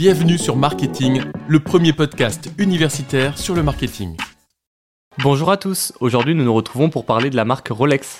Bienvenue sur Marketing, le premier podcast universitaire sur le marketing. Bonjour à tous, aujourd'hui nous nous retrouvons pour parler de la marque Rolex.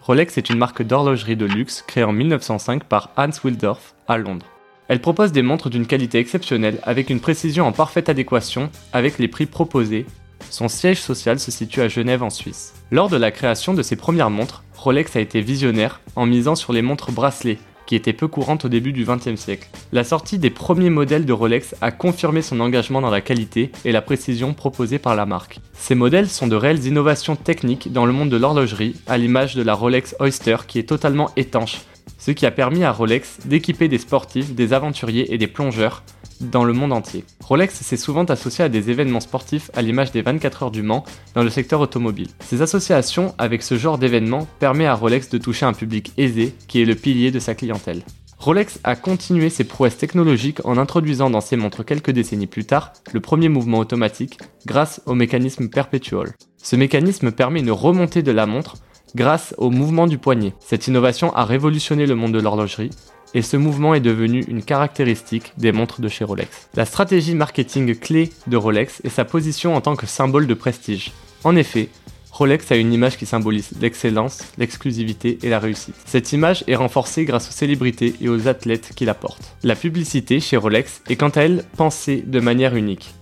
Rolex est une marque d'horlogerie de luxe créée en 1905 par Hans Wilsdorf à Londres. Elle propose des montres d'une qualité exceptionnelle avec une précision en parfaite adéquation avec les prix proposés. Son siège social se situe à Genève en Suisse. Lors de la création de ses premières montres, Rolex a été visionnaire en misant sur les montres bracelets qui était peu courante au début du XXe siècle. La sortie des premiers modèles de Rolex a confirmé son engagement dans la qualité et la précision proposée par la marque. Ces modèles sont de réelles innovations techniques dans le monde de l'horlogerie, à l'image de la Rolex Oyster qui est totalement étanche, ce qui a permis à Rolex d'équiper des sportifs, des aventuriers et des plongeurs dans le monde entier. Rolex s'est souvent associé à des événements sportifs à l'image des 24 heures du Mans dans le secteur automobile. Ces associations avec ce genre d'événements permet à Rolex de toucher un public aisé qui est le pilier de sa clientèle. Rolex a continué ses prouesses technologiques en introduisant dans ses montres quelques décennies plus tard le premier mouvement automatique grâce au mécanisme perpetual. Ce mécanisme permet une remontée de la montre grâce au mouvement du poignet. Cette innovation a révolutionné le monde de l'horlogerie et ce mouvement est devenu une caractéristique des montres de chez Rolex. La stratégie marketing clé de Rolex est sa position en tant que symbole de prestige. En effet, Rolex a une image qui symbolise l'excellence, l'exclusivité et la réussite. Cette image est renforcée grâce aux célébrités et aux athlètes qui la portent. La publicité chez Rolex est quant à elle pensée de manière unique.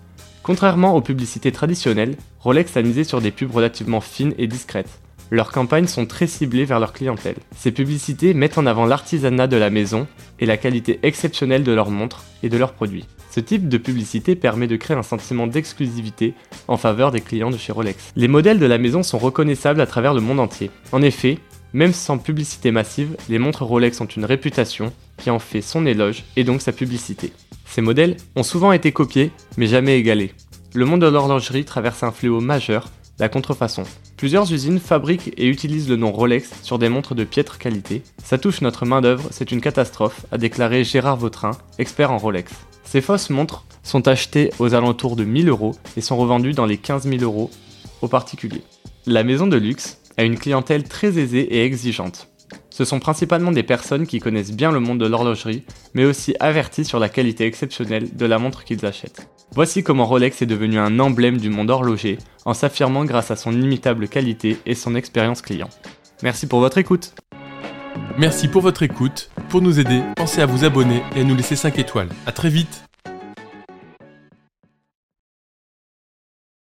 Contrairement aux publicités traditionnelles, Rolex a misé sur des pubs relativement fines et discrètes. Leurs campagnes sont très ciblées vers leur clientèle. Ces publicités mettent en avant l'artisanat de la maison et la qualité exceptionnelle de leurs montres et de leurs produits. Ce type de publicité permet de créer un sentiment d'exclusivité en faveur des clients de chez Rolex. Les modèles de la maison sont reconnaissables à travers le monde entier. En effet, même sans publicité massive, les montres Rolex ont une réputation qui en fait son éloge et donc sa publicité. Ces modèles ont souvent été copiés mais jamais égalés. Le monde de l'horlogerie traverse un fléau majeur la contrefaçon. Plusieurs usines fabriquent et utilisent le nom Rolex sur des montres de piètre qualité. Ça touche notre main-d'œuvre, c'est une catastrophe, a déclaré Gérard Vautrin, expert en Rolex. Ces fausses montres sont achetées aux alentours de 1000 euros et sont revendues dans les 15 000 euros aux particuliers. La maison de luxe a une clientèle très aisée et exigeante. Ce sont principalement des personnes qui connaissent bien le monde de l'horlogerie, mais aussi averties sur la qualité exceptionnelle de la montre qu'ils achètent. Voici comment Rolex est devenu un emblème du monde horloger en s'affirmant grâce à son inimitable qualité et son expérience client. Merci pour votre écoute. Merci pour votre écoute. Pour nous aider, pensez à vous abonner et à nous laisser 5 étoiles. A très vite